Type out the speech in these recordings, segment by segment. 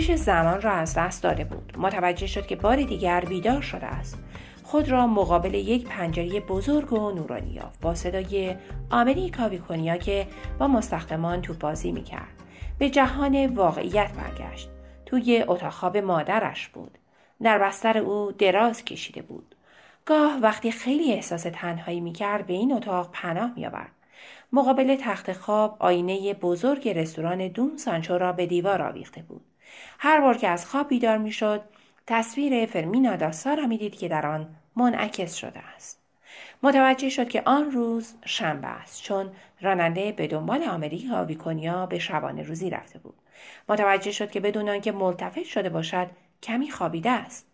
سنجش زمان را از دست داده بود. متوجه شد که بار دیگر بیدار شده است. خود را مقابل یک پنجره بزرگ و نورانی یافت. با صدای آمری کاویکونیا که با مستخدمان توپ بازی می‌کرد. به جهان واقعیت برگشت. توی اتاق خواب مادرش بود. در بستر او دراز کشیده بود. گاه وقتی خیلی احساس تنهایی می‌کرد به این اتاق پناه میآورد. مقابل تخت خواب آینه بزرگ رستوران دون سانچو را به دیوار آویخته بود. هر بار که از خواب بیدار می‌شد تصویر فرمینا داسا را می‌دید که در آن منعکس شده است. متوجه شد که آن روز شنبه است چون راننده به دنبال آمریکا ویکونیا به شبانه روزی رفته بود. متوجه شد که بدون آنکه ملتفت شده باشد کمی خوابیده است.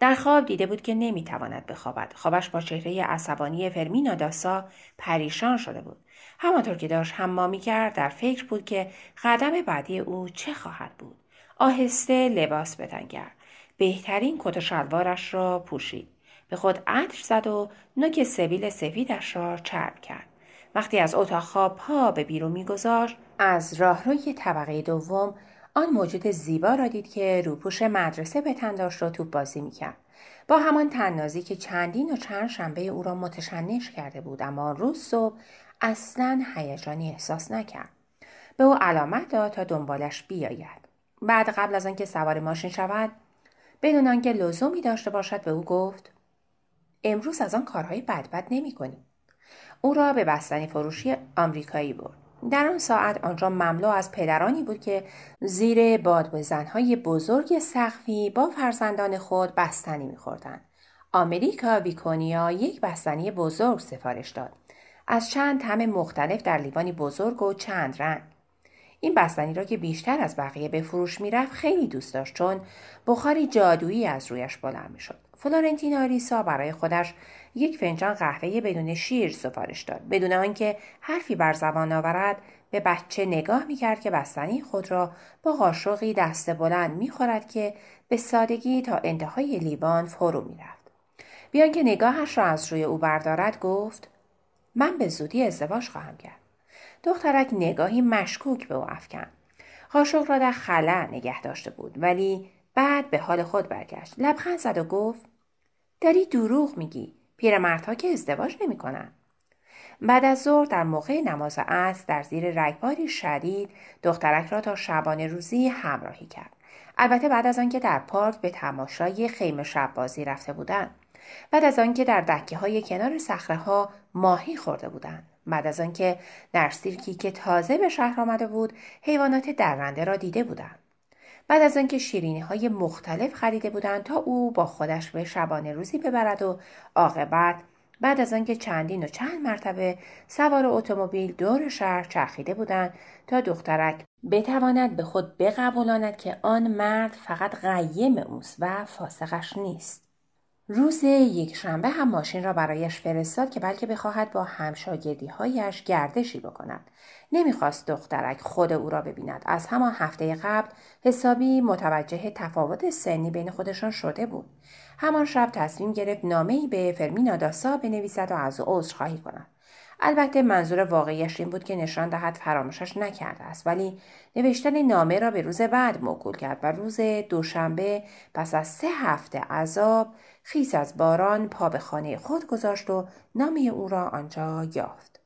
در خواب دیده بود که نمی‌تواند بخوابد. خوابش با چهره عصبانی فرمینا داسا پریشان شده بود. همانطور که داشت حمامی کرد در فکر بود که قدم بعدی او چه خواهد بود. آهسته لباس بتنگر بهترین کت و شلوارش را پوشید. به خود عطر زد و نوک سبیل سفیدش را چرب کرد. وقتی از اتاق خواب پا به بیرون میگذاشت از راهروی طبقه دوم آن موجود زیبا را دید که روپوش مدرسه به تن داشت و توپ بازی می‌کرد. با همان تنازی که چندین و چند شنبه او را متشنش کرده بود اما روز صبح اصلا هیجانی احساس نکرد. به او علامت داد تا دنبالش بیاید. بعد قبل از آنکه سوار ماشین شود بدون آنکه لزومی داشته باشد به او گفت امروز از آن کارهای بدبد نمی کنیم. او را به بستنی فروشی آمریکایی برد. در آن ساعت آنجا مملو از پدرانی بود که زیر باد به زنهای بزرگ سخفی با فرزندان خود بستنی میخوردند آمریکا ویکونیا یک بستنی بزرگ سفارش داد. از چند طعم مختلف در لیوانی بزرگ و چند رنگ. این بستنی را که بیشتر از بقیه به فروش می‌رفت خیلی دوست داشت چون بخاری جادویی از رویش بلند می‌شد. فلورنتینا ریسا برای خودش یک فنجان قهوه بدون شیر سفارش داد. بدون آنکه حرفی بر زبان آورد به بچه نگاه می‌کرد که بستنی خود را با قاشقی دست بلند می‌خورد که به سادگی تا انتهای لیوان فرو می‌رفت. بیان که نگاهش را از روی او بردارد گفت من به زودی ازدواج خواهم کرد. دخترک نگاهی مشکوک به او افکن قاشق را در خلا نگه داشته بود ولی بعد به حال خود برگشت. لبخند زد و گفت داری دروغ میگی. پیرمردها که ازدواج نمی‌کنن. بعد از ظهر در موقع نماز عصر در زیر رگباری شدید دخترک را تا شبانه روزی همراهی کرد. البته بعد از آنکه در پارک به تماشای خیمه شب بازی رفته بودند. بعد از آنکه در دکه های کنار صخره ها ماهی خورده بودند. بعد از آنکه در سیرکی که تازه به شهر آمده بود حیوانات درنده را دیده بودند. بعد از آنکه شیرینی های مختلف خریده بودند تا او با خودش به شبانه روزی ببرد و عاقبت بعد از آنکه چندین و چند مرتبه سوار اتومبیل دور شهر چرخیده بودند تا دخترک بتواند به خود بقبولاند که آن مرد فقط قیم اوست و فاسقش نیست. روز یک شنبه هم ماشین را برایش فرستاد که بلکه بخواهد با همشاگردی هایش گردشی بکند. نمی‌خواست دخترک خود او را ببیند. از همان هفته قبل حسابی متوجه تفاوت سنی بین خودشان شده بود. همان شب تصمیم گرفت نامهای به فرمینا داسا بنویسد و از او عذرخواهی کند. البته منظور واقعیش این بود که نشان دهد فراموشش نکرده است ولی نوشتن نامه را به روز بعد موکول کرد و روز دوشنبه پس از سه هفته عذاب خیس از باران پا به خانه خود گذاشت و نامه او را آنجا یافت.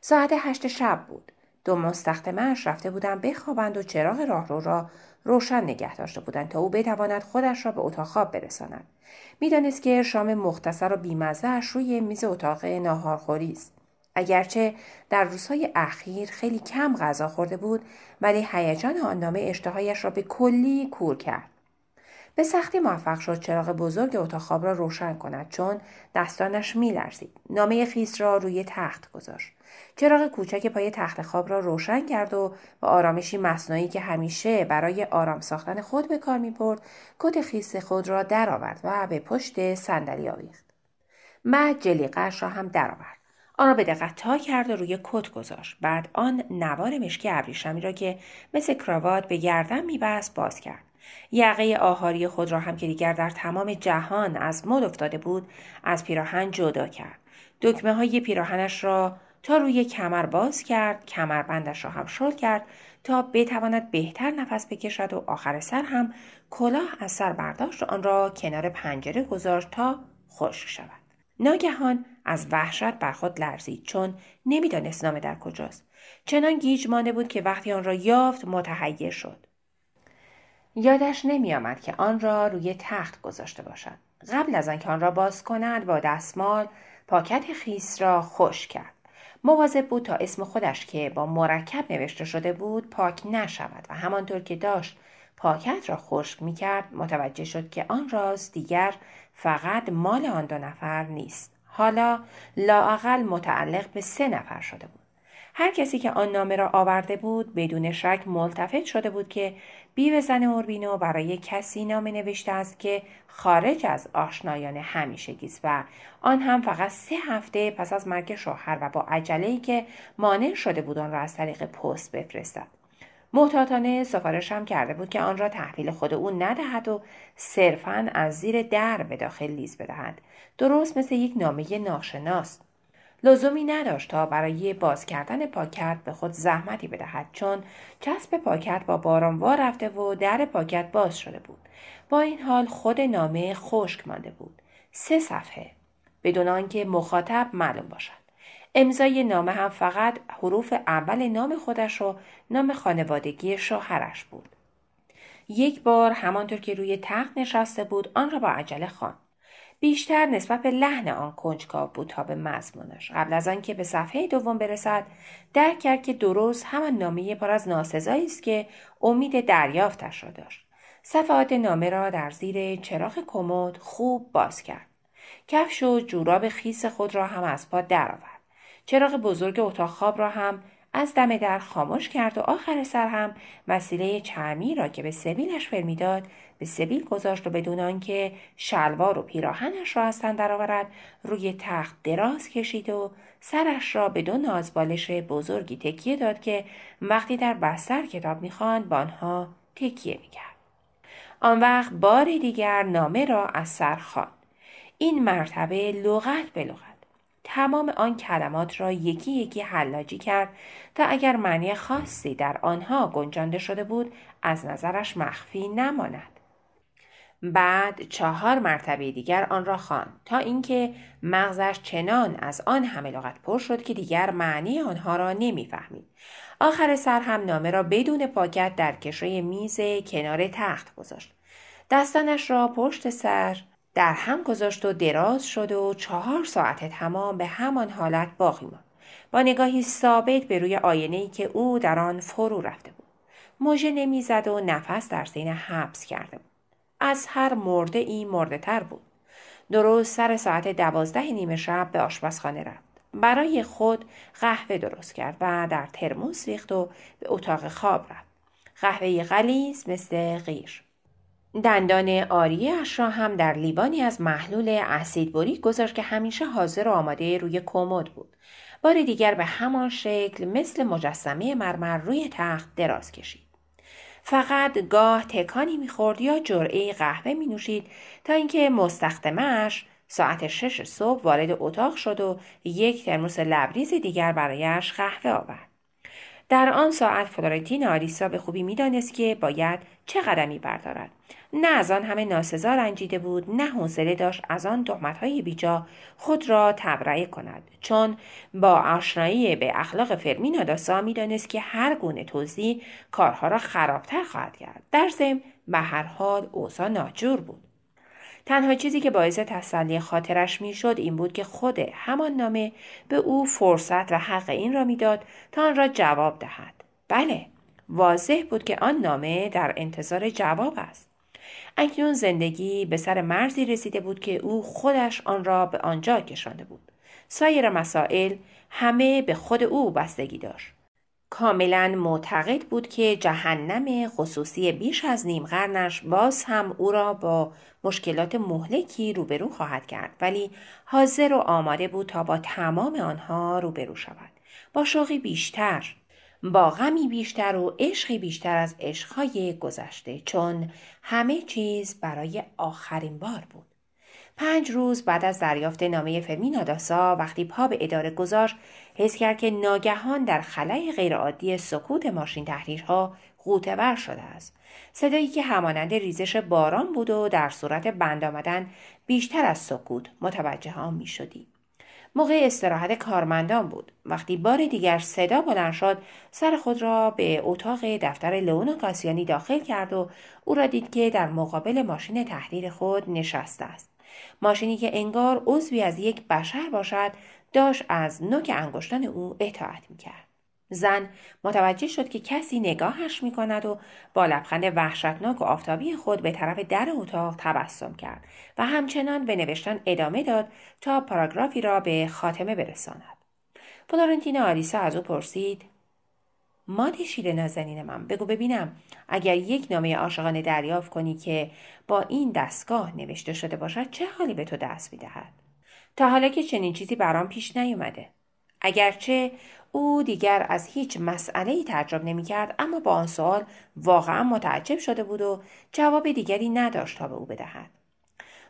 ساعت هشت شب بود. دو مستخدمش رفته بودند بخوابند و چراغ راهرو را روشن نگه داشته بودند تا او بتواند خودش را به اتاق خواب برساند. می‌دانست که شام مختصر و بیمزهاش روی میز اتاق ناهارخوری است. اگرچه در روزهای اخیر خیلی کم غذا خورده بود ولی هیجان آن نامه اشتهایش را به کلی کور کرد. به سختی موفق شد چراغ بزرگ اتاق خواب را روشن کند چون دستانش میلرزید. نامه خیس را روی تخت گذاشت. چراغ کوچک پای تخت خواب را روشن کرد و با آرامشی مصنوعی که همیشه برای آرام ساختن خود به کار می‌برد کت خیس خود را درآورد و به پشت صندلی آویخت. بعد جلیقهاش را هم درآورد. آن را به دقت تا کرد و روی کت گذاشت. بعد آن نوار مشکی ابریشمی را که مثل کراوات به گردن میبست باز کرد. یقه آهاری خود را هم که دیگر در تمام جهان از مد افتاده بود از پیراهن جدا کرد. دکمه های پیراهنش را تا روی کمر باز کرد کمربندش را هم شل کرد تا بتواند بهتر نفس بکشد و آخر سر هم کلاه از سر برداشت و آن را کنار پنجره گذاشت تا خشک شود. ناگهان از وحشت بر خود لرزید چون نمی‌دانست نامه در کجاست. چنان گیج مانده بود که وقتی آن را یافت متحیر شد. یادش نمیآمد که آن را روی تخت گذاشته باشد. قبل از آنکه آن را باز کند با دستمال پاکت خیس را خوش کرد. مواظب بود تا اسم خودش که با مرکب نوشته شده بود پاک نشود و همانطور که داشت پاکت را خشک می کرد متوجه شد که آن راز دیگر فقط مال آن دو نفر نیست. حالا لااقل متعلق به سه نفر شده بود. هر کسی که آن نامه را آورده بود بدون شک ملتفت شده بود که بیو زن اوربینو برای کسی نامه نوشته است که خارج از آشنایان همیشگی و آن هم فقط سه هفته پس از مرگ شوهر و با عجله که مانع شده بود آن را از طریق پست بفرستد محتاطانه سفارش هم کرده بود که آن را تحویل خود او ندهد و صرفا از زیر در به داخل لیز بدهد. درست مثل یک نامه ناشناس لزومی نداشت تا برای باز کردن پاکت به خود زحمتی بدهد چون چسب پاکت با بارانوار رفته و در پاکت باز شده بود. با این حال خود نامه خشک مانده بود. سه صفحه. بدون آنکه مخاطب معلوم باشد. امضای نامه هم فقط حروف اول نام خودش و نام خانوادگی شوهرش بود. یک بار همانطور که روی تخت نشسته بود آن را با عجله خواند. بیشتر نسبت به لحن آن کنجکاو بود تا به مضمونش. قبل از آنکه به صفحه دوم برسد درک کرد که درست همان نامه پر از ناسزایی است که امید دریافتش را داشت. صفحات نامه را در زیر چراغ کمد خوب باز کرد. کفش و جوراب خیس خود را هم از پا درآورد. چراغ بزرگ اتاق خواب را هم از دم در خاموش کرد و آخر سر هم وسیله چرمی را که به سبیلش فر می‌داد به سبیل گذاشت و بدون آنکه شلوار و پیراهنش را از تن درآورد روی تخت دراز کشید و سرش را به دو نازبالش بزرگی تکیه داد که وقتی در بستر کتاب می‌خواند با آنها تکیه می‌کرد. آن وقت بار دیگر نامه را از سر خواند. این مرتبه لغت به لغت. تمام آن کلمات را یکی یکی حلاجی کرد تا اگر معنی خاصی در آنها گنجانده شده بود از نظرش مخفی نماند. بعد چهار مرتبه دیگر آن را خواند تا اینکه مغزش چنان از آن همه لغت پر شد که دیگر معنی آنها را نمی‌فهمید. آخر سر هم نامه را بدون پاکت در کشوی میز کنار تخت گذاشت. دستانش را پشت سر در هم گذاشت و دراز شد و چهار ساعت تمام به همان حالت باقی ماند. با نگاهی ثابت به روی آینه ای که او در آن فرو رفته بود. موژه نمی‌زد و نفس در سینه حبس کرده بود. از هر مرده ای مرده تر بود. درست سر ساعت دوازده نیمه شب به آشپزخانه رفت. برای خود قهوه درست کرد و در ترموس ریخت و به اتاق خواب رفت. قهوه غلیز مثل غیر. دندان اش را هم در لیوانی از محلول اسیدبوریک گذاشت که همیشه حاضر و آماده روی کمد بود. بار دیگر به همان شکل مثل مجسمه مرمر روی تخت دراز کشید. فقط گاه تکانی می‌خورد یا جرعه قهوه می نوشید تا اینکه مستخدمش ساعت شش صبح وارد اتاق شد و یک ترموس لبریز دیگر برایش قهوه آورد. در آن ساعت فلورنتین آریسا به خوبی می‌دانست که باید چه قدمی بردارد. نه از آن همه ناسزا رنجیده بود نه حوصله داشت از آن تهمتهای بیجا خود را تبرئه کند. چون با آشنایی به اخلاق فرمین داسا می‌دانست که هر گونه توضیح کارها را خرابتر خواهد کرد. در ضمن به هر حال اوضاع ناجور بود. تنها چیزی که باعث تسلی خاطرش می‌شد این بود که خود همان نامه به او فرصت و حق این را می‌داد تا آن را جواب دهد. بله واضح بود که آن نامه در انتظار جواب است. اکنون زندگی به سر مرزی رسیده بود که او خودش آن را به آنجا کشانده بود. سایر مسائل همه به خود او بستگی داشت. کاملا معتقد بود که جهنم خصوصی بیش از نیم قرنش باز هم او را با مشکلات مهلکی روبرو خواهد کرد ولی حاضر و آماده بود تا با تمام آنها روبرو شود. با شوقی بیشتر با غمی بیشتر و عشقی بیشتر از عشقهای گذشته چون همه چیز برای آخرین بار بود. پنج روز بعد از دریافت نامه فرمیناداسا وقتی پا به اداره گذاشت حس کرد که ناگهان در خلای غیرعادی سکوت ماشین تحریرها غوطه شده است. صدایی که همانند ریزش باران بود و در صورت بند آمدن بیشتر از سکوت متوجه آن می شدی. موقع استراحت کارمندان بود. وقتی بار دیگر صدا بلند شد سر خود را به اتاق دفتر لئون کاسیانی داخل کرد و او را دید که در مقابل ماشین تحریر خود نشسته است. ماشینی که انگار عضوی از یک بشر باشد داشت از نوک انگشتان او اطاعت می‌کرد زن متوجه شد که کسی نگاهش می کند و با لبخند وحشتناک و آفتابی خود به طرف در اتاق تبسم کرد و همچنان به نوشتن ادامه داد تا پاراگرافی را به خاتمه برساند. فلورنتینا آلیسا از او پرسید ماده شیر نازنین من بگو ببینم اگر یک نامه عاشقانه دریافت کنی که با این دستگاه نوشته شده باشد چه حالی به تو دست می‌دهد تا حالا که چنین چیزی برام پیش نیومده اگرچه او دیگر از هیچ مسئله ای تعجب نمی کرد اما با آن سوال واقعا متعجب شده بود و جواب دیگری نداشت تا به او بدهد.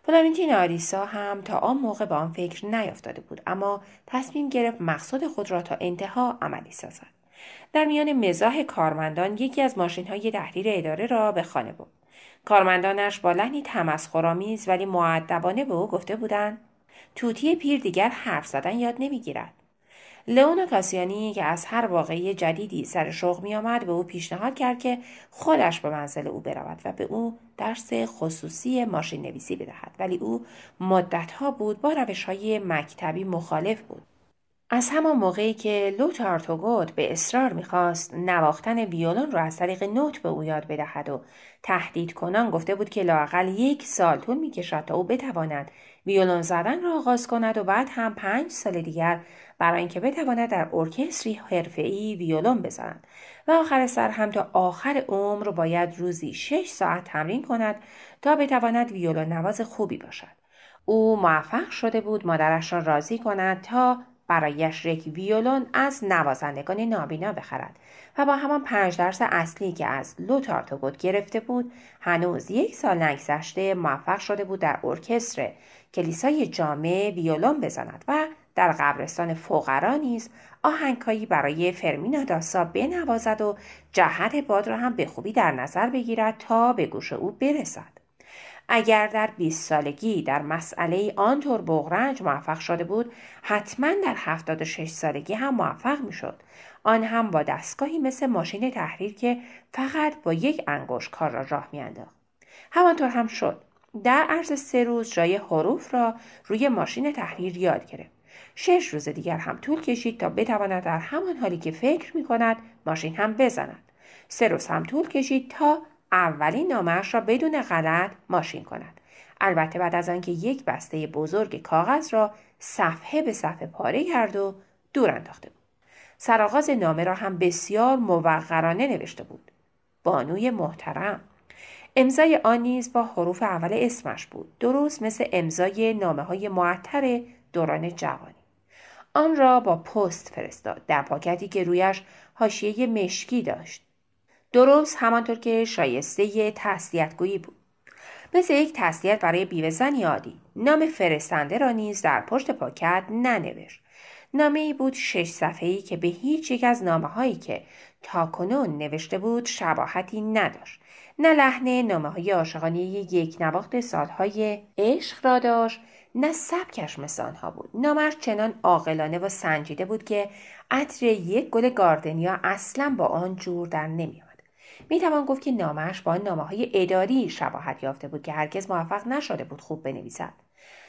فلورنتین آریسا هم تا آن موقع به آن فکر نیافتاده بود اما تصمیم گرفت مقصود خود را تا انتها عملی سازد. در میان مزاح کارمندان یکی از ماشین های تحریر اداره را به خانه بود. کارمندانش با لحنی تمسخرآمیز ولی معدبانه به او گفته بودند توتی پیر دیگر حرف زدن یاد نمی‌گیرد. لئون کاسیانی که از هر واقعی جدیدی سر شوق می آمد به او پیشنهاد کرد که خودش به منزل او برود و به او درس خصوصی ماشین نویسی بدهد. ولی او مدتها بود با روش های مکتبی مخالف بود. از همان موقعی که لوتار توگوت به اصرار می‌خواست نواختن ویولون را از طریق نوت به او یاد بدهد و تهدید کنان گفته بود که لاقل یک سال طول می‌کشد تا او بتواند ویولون زدن را آغاز کند و بعد هم پنج سال دیگر برای اینکه بتواند در ارکستری حرفه‌ای ویولون بزند. و آخر سر هم تا آخر عمر باید روزی شش ساعت تمرین کند تا بتواند ویولون نواز خوبی باشد. او موفق شده بود مادرش را راضی کند تا برایش یک ویولون از نوازندگان نابینا بخرد و با همان پنج درس اصلی که از لوتارتوگوت گرفته بود هنوز یک سال نگذشته موفق شده بود در ارکستر کلیسای جامع ویولون بزند و در قبرستان فقرا نیز آهنگهایی برای فرمینا داسا بنوازد و جهت باد را هم به خوبی در نظر بگیرد تا به گوش او برسد. اگر در 20 سالگی در مسئله آنطور بغرنج موفق شده بود حتما در 76 سالگی هم موفق می‌شد. آن هم با دستگاهی مثل ماشین تحریر که فقط با یک انگشت کار را راه میانداخت. همانطور هم شد. در عرض سه روز جای حروف را روی ماشین تحریر یاد گرفت. شش روز دیگر هم طول کشید تا بتواند در همان حالی که فکر می کند ماشین هم بزند. سه روز هم طول کشید تا اولین نامش را بدون غلط ماشین کند. البته بعد از آنکه یک بسته بزرگ کاغذ را صفحه به صفحه پاره کرد و دور انداخته بود. سرآغاز نامه را هم بسیار موقرانه نوشته بود. بانوی محترم. امضای آن نیز با حروف اول اسمش بود. درست مثل امضای نامه های معطر دوران جوانی. آن را با پست فرستاد. در پاکتی که رویش حاشیه مشکی داشت. درست همانطور که شایسته تسلیتگویی بود. مثل یک تسلیت برای بیوه زنی عادی نام فرستنده را نیز در پشت پاکت ننوشت. نامه ای بود شش صفحه ای که به هیچ یک از نامه هایی که تاکنون نوشته بود شباهتی نداشت. نه لحن نامه های عاشقانه یک نواخت سالهای عشق را داشت نه سبکش مثل آنها بود. نامش چنان عاقلانه و سنجیده بود که عطر یک گل گاردنیا اصلا با آن جور در نمیآمد. می توان گفت که نامش با نامه های اداری شباهت یافته بود که هرگز موفق نشده بود خوب بنویسد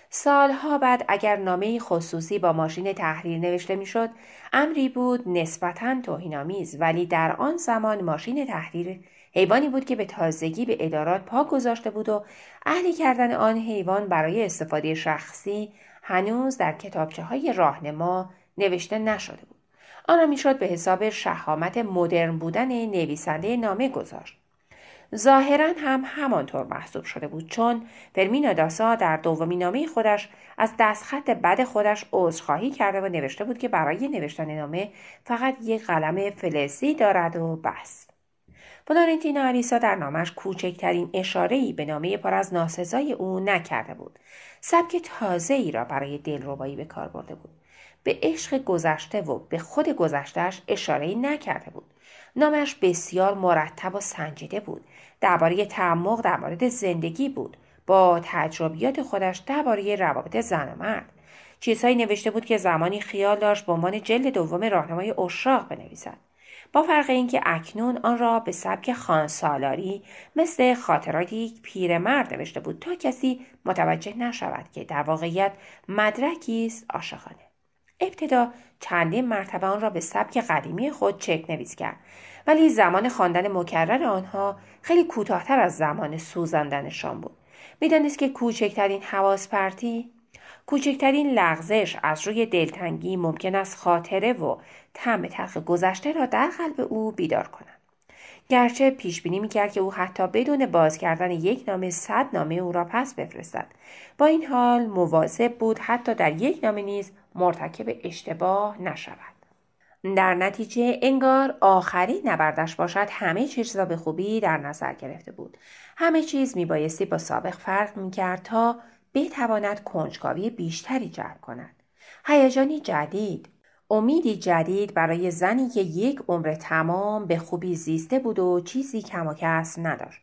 سالها بعد اگر نامه خصوصی با ماشین تحریر نوشته می‌شد امری بود نسبتا توهینآمیز ولی در آن زمان ماشین تحریر حیوانی بود که به تازگی به ادارات پا گذاشته بود و اهلی کردن آن حیوان برای استفاده شخصی هنوز در کتابچه های راهنما نوشته نشده بود. آن را می‌شد به حساب شهامت مدرن بودن نویسنده نامه گذاشت. ظاهرا هم همانطور محسوب شده بود چون فرمینا داسا در دومین نامه خودش از دستخط بد خودش عذرخواهی کرده و نوشته بود که برای نوشتن نامه فقط یک قلم فلزی دارد و بس. فلورنتینا آلیسا در نامش کوچکترین اشارهای به نامه پر از ناسزای او نکرده بود. سبک تازه ای را برای دلربایی به کار برده بود. به عشق گذشته و به خود گذشتهش اشاره نکرده بود. نامش بسیار مرتب و سنجیده بود. درباره تعمق در مورد زندگی بود. با تجربیات خودش درباره روابط زن و مرد. چیزهایی نوشته بود که زمانی خیال داشت به عنوان جلد دوم راهنمای اشراق بنویسد. با فرق اینکه اکنون آن را به سبک خانسالاری مثل خاطرات یک پیرمرد نوشته بود تا کسی متوجه نشود که در واقعیت مدرکی است عاشقانه. ابتدا چندین مرتبه آن را به سبک قدیمی خود چک نویس کرد. ولی زمان خواندن مکرر آنها خیلی کوتاهتر از زمان سوزاندنشان بود. می‌دانست که کوچکترین حواس پرتی کوچکترین لغزش از روی دلتنگی ممکن است خاطره و طعم تلخ گذشته را در قلب او بیدار کند. گرچه پیش بینی می‌کرد که او حتی بدون باز کردن یک نامه صد نامه او را پس بفرستد. با این حال مواظب بود حتی در یک نامه نیز مرتکب اشتباه نشود. در نتیجه انگار آخرین نبردش باشد همه چیز را به خوبی در نظر گرفته بود. همه چیز میبایستی با سابق فرق می‌کرد تا بتواند کنجکاوی بیشتری جلب کند. هیجانی جدید امیدی جدید برای زنی که یک عمر تمام به خوبی زیسته بود و چیزی کم و کس نداشت.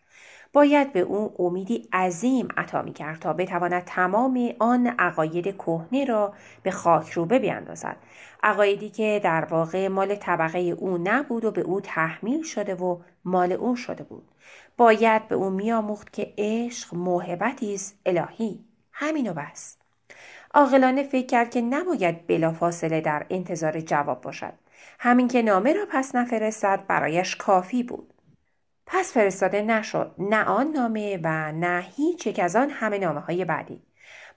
باید به او امیدی عظیم عطا می کرد تا بتواند تمام آن عقاید کهنه را به خاک روبه بیاندازد عقایدی که در واقع مال طبقه او نبود و به او تحمیل شده و مال او شده بود. باید به او میآموخت که عشق موهبتی است الهی. همین و بس. عاقلانه فکر کرد که نباید بلافاصله در انتظار جواب باشد. همین که نامه را پس نفرستد برایش کافی بود. پس فرستاده نشد نه آن نامه و نه هیچ یک از آن همه نامه های بعدی.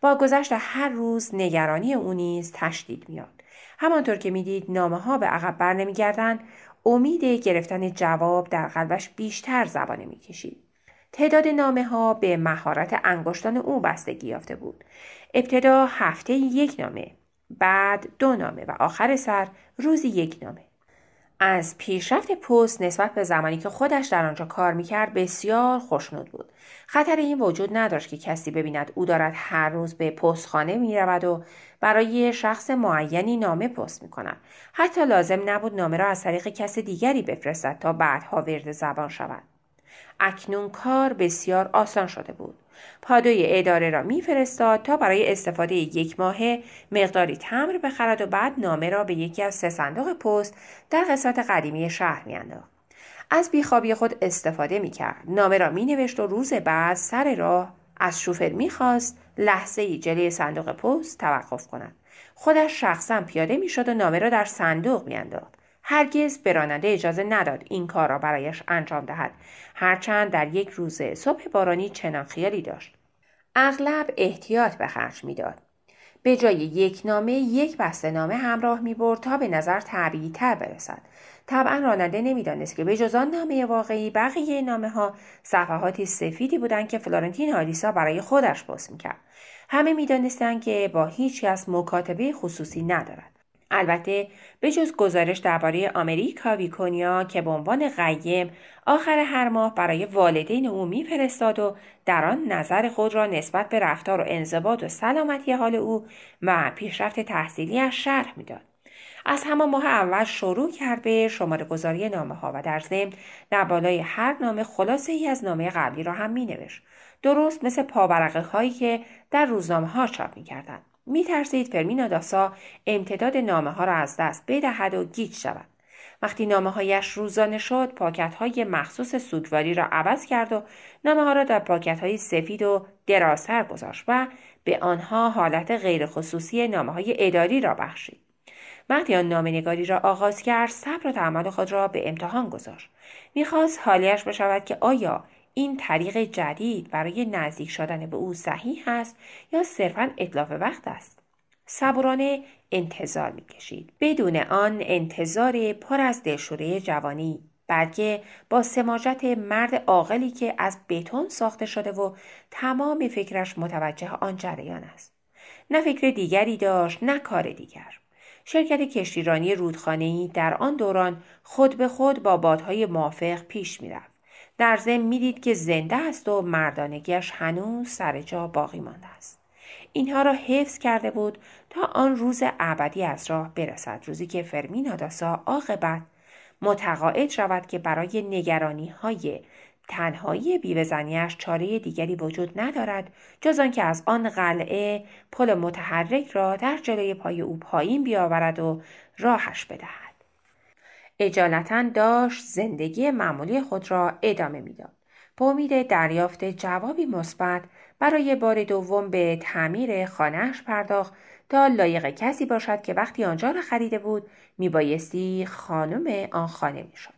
با گذشت هر روز نگرانی او نیز تشدید میاد همانطور که می‌دید نامه ها به عقب بر نمیگردند امید گرفتن جواب در قلبش بیشتر زبانه می‌کشید. تعداد نامه ها به مهارت انگشتان او بستگی یافته بود. ابتدا هفته یک نامه بعد دو نامه و آخر سر روزی یک نامه. از پیشرفت پست نسبت به زمانی که خودش در آنجا کار می‌کرد بسیار خوشنود بود. خطر این وجود نداشت که کسی ببیند او دارد هر روز به پستخانه می‌رود و برای شخص معینی نامه پست می‌کند. حتی لازم نبود نامه را از طریق کس دیگری بفرستد تا بعدها ورد زبان شود. اکنون کار بسیار آسان شده بود. پادوی اداره را میفرستاد تا برای استفاده یک ماهه مقداری تمر بخرد و بعد نامه را به یکی از سه صندوق پست در قسمت قدیمی شهر میانداخت. از بیخوابی خود استفاده می‌کرد. نامه را مینوشت و روز بعد سر راه از شوفر می‌خواست لحظه ای جلوی صندوق پست توقف کند. خودش شخصا پیاده می‌شد و نامه را در صندوق میانداخت. هرگز به راننده اجازه نداد این کار را برایش انجام دهد. هرچند در یک روز صبح بارانی چنان خیالی داشت. اغلب احتیاط به خرج می‌داد. به جای یک نامه یک بسته نامه همراه می برد تا به نظر طبیعی تر برسد. طبعا راننده نمی‌دانست که به جز آن نامه واقعی بقیه نامه ها صفحاتی سفیدی بودند که فلورنتین آلیسا برای خودش پست می‌کرد. همه می‌دانستند که با هیچ کس مکاتبه خصوصی ندارد. البته به جز گزارش درباره آمریکا ویکونیا که به عنوان قیم آخر هر ماه برای والدین او میفرستاد و در آن نظر خود را نسبت به رفتار و انضباط و سلامتی حال او و پیشرفت تحصیلیاش شرح می‌داد از همان ماه اول شروع کرد به شماره گذاری نامه ها و در ضمن در بالای هر نامه خلاصه ای از نامه قبلی را هم می نوشت. درست مثل پاورقه هایی که در روزنامه ها چاپ می. می ترسید فرمینا داسا امتداد نامه ها را از دست بدهد و گیج شود. وقتی نامه هایش روزانه شد پاکت های مخصوص سوگواری را عوض کرد و نامه ها را در پاکت های سفید و درازتر گذاشت و به آنها حالت غیر خصوصی نامه های اداری را بخشید. وقتی آن نامنگاری را آغاز کرد صبر و تحمل خود را به امتحان گذاشت می‌خواست حالیش بشود که آیا این طریق جدید برای نزدیک شدن به او صحیح است یا صرفا اطلاف وقت است؟ صبرانه انتظار می‌کشید. بدون آن انتظار پر از دلشوره جوانی بلکه با سماجت مرد عاقلی که از بتون ساخته شده و تمام فکرش متوجه آن جریان است. نه فکر دیگری داشت نه کار دیگر. شرکت کشتیرانی رودخانه‌ای در آن دوران خود به خود با بادهای موافق پیش می‌رفت. در ضمن می‌دید که زنده است و مردانگیش هنوز سر جا باقی مانده است. اینها را حفظ کرده بود تا آن روز ابدی از راه برسد. روزی که فرمین داسا عاقبت متقاعد شود که برای نگرانی های تنهایی بیوهزنیش چاره دیگری وجود ندارد جز آنکه از آن قلعه پل متحرک را در جلوی پای او پایین بیاورد و راهش بدهد. اجالتا داشت زندگی معمولی خود را ادامه می‌داد. به امید دریافت جوابی مثبت برای بار دوم به تعمیر خانهاش پرداخت تا لایق کسی باشد که وقتی آنجا را خریده بود میبایستی خانم آن خانه می‌شد.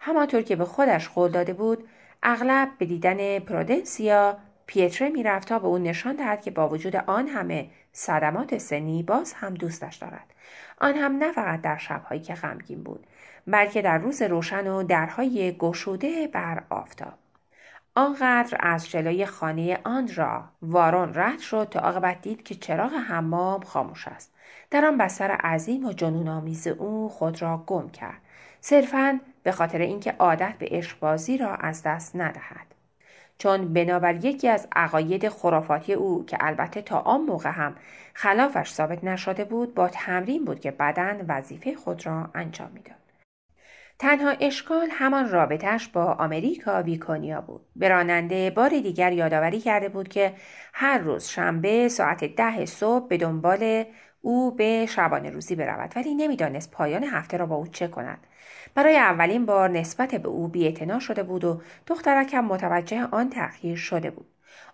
همانطور که به خودش قول داده بود اغلب به دیدن پرودنسیا پیتره می‌رفت تا به او نشان دهد که با وجود آن همه صدمات سنی باز هم دوستش دارد. آن هم نه فقط در شبهایی که غمگین بود بلکه در روز روشن و درهای گشوده بر آفتاب. آنقدر از جلوی خانه آن را وارون رد شد تا عاقبت دید که چراغ حمام خاموش است. در آن بستر عظیم و جنون آمیز او خود را گم کرد. صرفا به خاطر اینکه عادت به عشقبازی را از دست ندهد. چون بنابر یکی از عقاید خرافاتی او که البته تا آن موقع هم خلافش ثابت نشده بود با تمرین بود که بدن وظیفه خود را انجام می‌داد. تنها اشکال همان رابطش با آمریکا ویکونیا بود. براننده بار دیگر یادآوری کرده بود که هر روز شنبه ساعت ده صبح به دنبال او به شبانه روزی برود ولی نمی‌دانست پایان هفته را با او چه کند. برای اولین بار نسبت به او بیاعتنا شده بود و دخترکم متوجه آن تأخیر شده بود.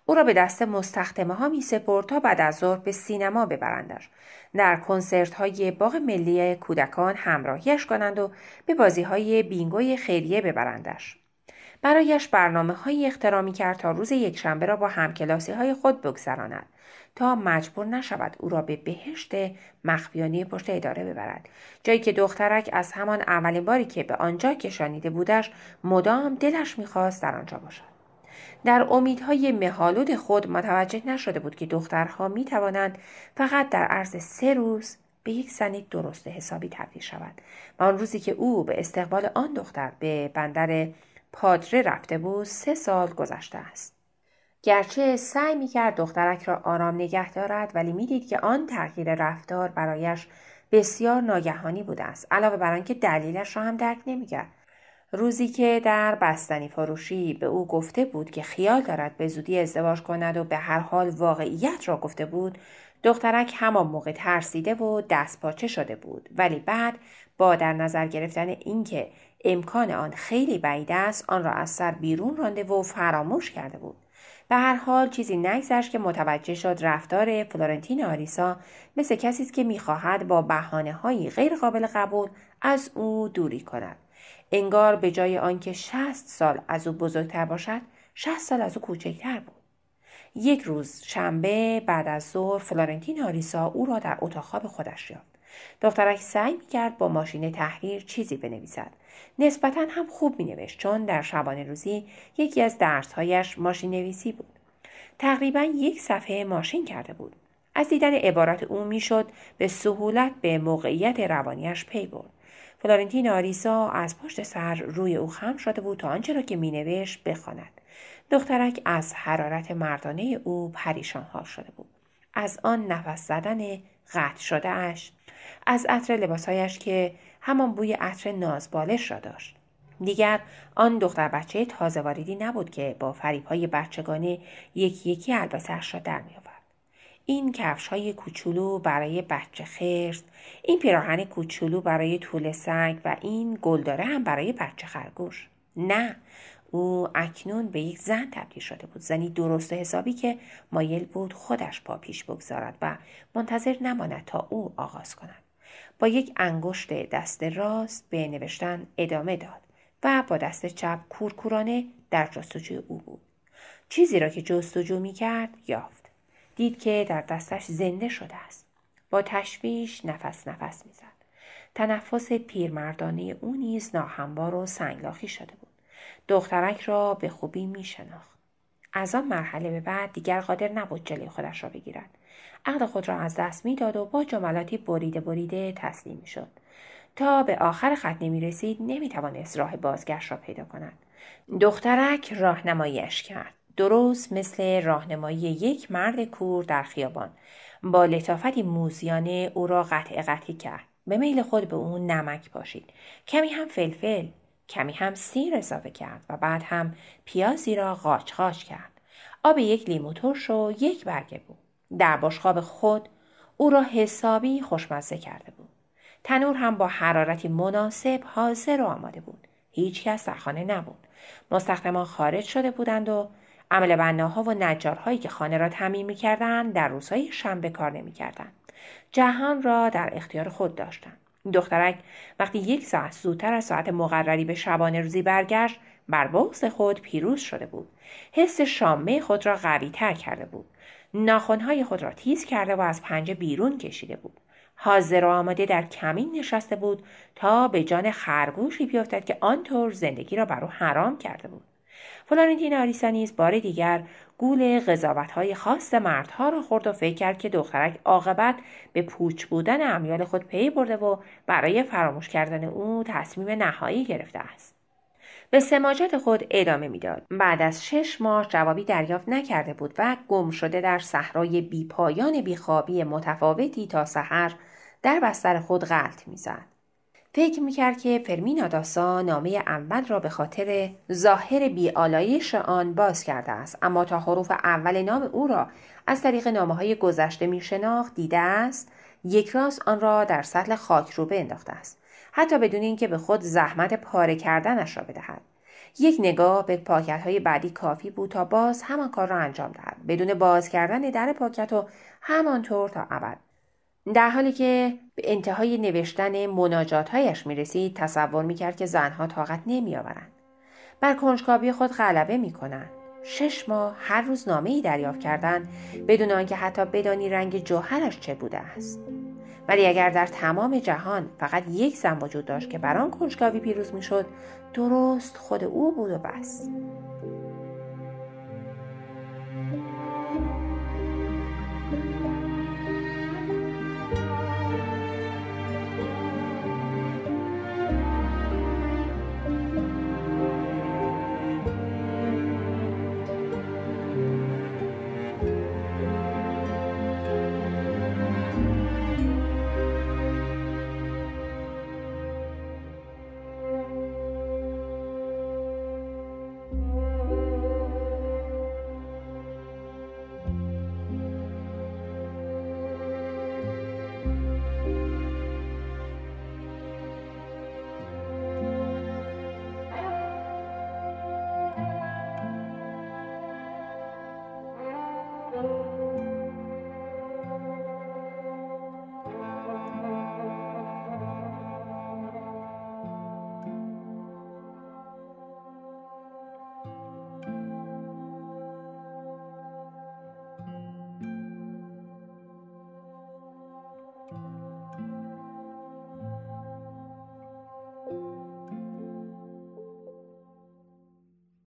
او را به دست مستخدمه ها می تا بعد از ظهر به سینما ببرندش. در کنسرت های باغ ملی کودکان همراهیش کنند و به بازی های بینگوی خیریه ببرندش. برایش برنامه های اختراع کرد تا روز یکشنبه را با همکلاسی های خود بگذراند تا مجبور نشود او را به بهشت مخفیانه پشت اداره ببرد جایی که دخترک از همان اولین باری که به آنجا کشانیده بودش مدام دلش می‌خواست در آنجا باشد در امیدهای مهالود خود متوجه نشده بود که دخترها می توانند فقط در عرض سه روز به یک زنی درست حسابی تبدیل شود و آن روزی که او به استقبال آن دختر به بندر پادره رفته بود سه سال گذشته است. گرچه سعی می کرد دخترک را آرام نگه دارد ولی می‌دید که آن تغییر رفتار برایش بسیار ناگهانی بوده است. علاوه بر آنکه دلیلش را هم درک نمی‌کرد. روزی که در بستنی فروشی به او گفته بود که خیال دارد به زودی ازدواج کند و به هر حال واقعیت را گفته بود دخترک همان موقع ترسیده و دست پاچه شده بود. ولی بعد با در نظر گرفتن اینکه امکان آن خیلی بعید است آن را از سر بیرون رانده و فراموش کرده بود. به هر حال چیزی نگذشت که متوجه شد رفتار فلورنتین آریسا مثل کسی است که می‌خواهد با بهانه هایی غیر قابل قبول از او دوری کند. انگار به جای آنکه شست سال از او بزرگتر باشد شصت سال از او کوچکتر بود. یک روز شنبه بعد از ظهر فلورنتین آریسا او را در اتاق خواب خودش یافت. دخترک سعی کرد با ماشین تحریر چیزی بنویسد. نسبتا هم خوب مینوشت چون در شبانه روزی یکی از درسهایش ماشین نویسی بود. تقریبا یک صفحه ماشین کرده بود. از دیدن عبارات او می‌شد به سهولت به موقعیت روانیش پی برد. فلورنتین آریسا از پشت سر روی او خم شده بود تا آنچه را که مینوشت بخواند. دخترک از حرارت مردانه او پریشان حال شده بود. از آن نفس زدن قطع شده اش از عطر لباسهایش که همان بوی عطر نازبالش را داشت. دیگر آن دختر بچه تازه واردی نبود که با فریب های بچگانه یکی یکی البسهاش را در این کفش های کوچولو برای بچه خرس این پیراهن کوچولو برای طول سگ و این گلداره هم برای بچه خرگوش. نه او اکنون به یک زن تبدیل شده بود. زنی درست حسابی که مایل بود خودش پا پیش بگذارد و منتظر نماند تا او آغاز کند. با یک انگشت دست راست به نوشتن ادامه داد و با دست چپ کورکورانه در جستجوی او بود. چیزی را که جستجو می کرد یافت. دید که در دستش زنده شده است. با تشویش نفس نفس می‌زد. تنفس پیرمردانه او نیز ناهموار و سنگلاخی شده بود. دخترک را به خوبی می شناخت. از آن مرحله به بعد دیگر قادر نبود جلوی خودش را بگیرد. عقل خود را از دست می‌داد و با جملاتی بریده بریده تسلیم شد تا به آخر خط نمی رسید نمی توانست راه بازگشت را پیدا کند. دخترک راهنماییش کرد. درست مثل راهنمایی یک مرد کور در خیابان. با لطافتی موزیانه او را قطع قطعی کرد. به میل خود به او نمک پاشید. کمی هم فلفل کمی هم سیر اضافه کرد و بعد هم پیازی را قاچ قاچ کرد. آب یک لیمو ترش و یک برگه بود در بشقاب خود او را حسابی خوشمزه کرده بود. تنور هم با حرارتی مناسب حاضر و آماده بود. هیچ کس در خانه نبود. مستخدمان خارج شده بودند و عمل بناها و نجارهایی که خانه را تعمیر می‌کردند در روزهای شنبه کار نمی‌کردند. جهان را در اختیار خود داشتند. دخترک وقتی یک ساعت زودتر از ساعت مقرری به شبانه روزی برگشت بر بغز خود پیروز شده بود. حس شامه خود را قوی تر کرده بود. ناخونهای خود را تیز کرده و از پنجه بیرون کشیده بود. حاضر و آماده در کمین نشسته بود تا به جان خرگوشی بیفتد که آنطور زندگی را بر او حرام کرده بود. فلورنتین آریسا نیز بار دیگر گول های خاص مردها را خورد و فکر کرد که دخترک عاقبت به پوچ بودن امیال خود پی برده و برای فراموش کردن او تصمیم نهایی گرفته است. به سماجت خود ادامه می‌داد. بعد از شش ماه جوابی دریافت نکرده بود و گم شده در صحرای بیپایان بیخوابی متفاوتی تا سحر در بستر خود غلط می‌زد. فکر می‌کرد که فرمین آداسا نامه اول را به خاطر ظاهر بیالایش آن باز کرده است. اما تا حروف اول نام او را از طریق نامه های گذشته میشناخت دیده است یک راست آن را در سطل خاک روبه انداخته است. حتی بدون اینکه به خود زحمت پاره کردنش را بدهد. یک نگاه به پاکت های بعدی کافی بود تا باز همان کار را انجام دهد. بدون باز کردن در پاکت و همانطور تا ابد. در حالی که به انتهای نوشتن مناجاتهایش می رسید تصور می کرد که زنها طاقت نمی آورند. بر کنجکاوی خود غلبه می کنند. شش ماه هر روز نامه ای دریافت کردند بدون آنکه حتی بدانی رنگ جوهرش چه بوده است. ولی اگر در تمام جهان فقط یک زن وجود داشت که بر آن کنجکاوی پیروز می‌شد درست خود او بود و بس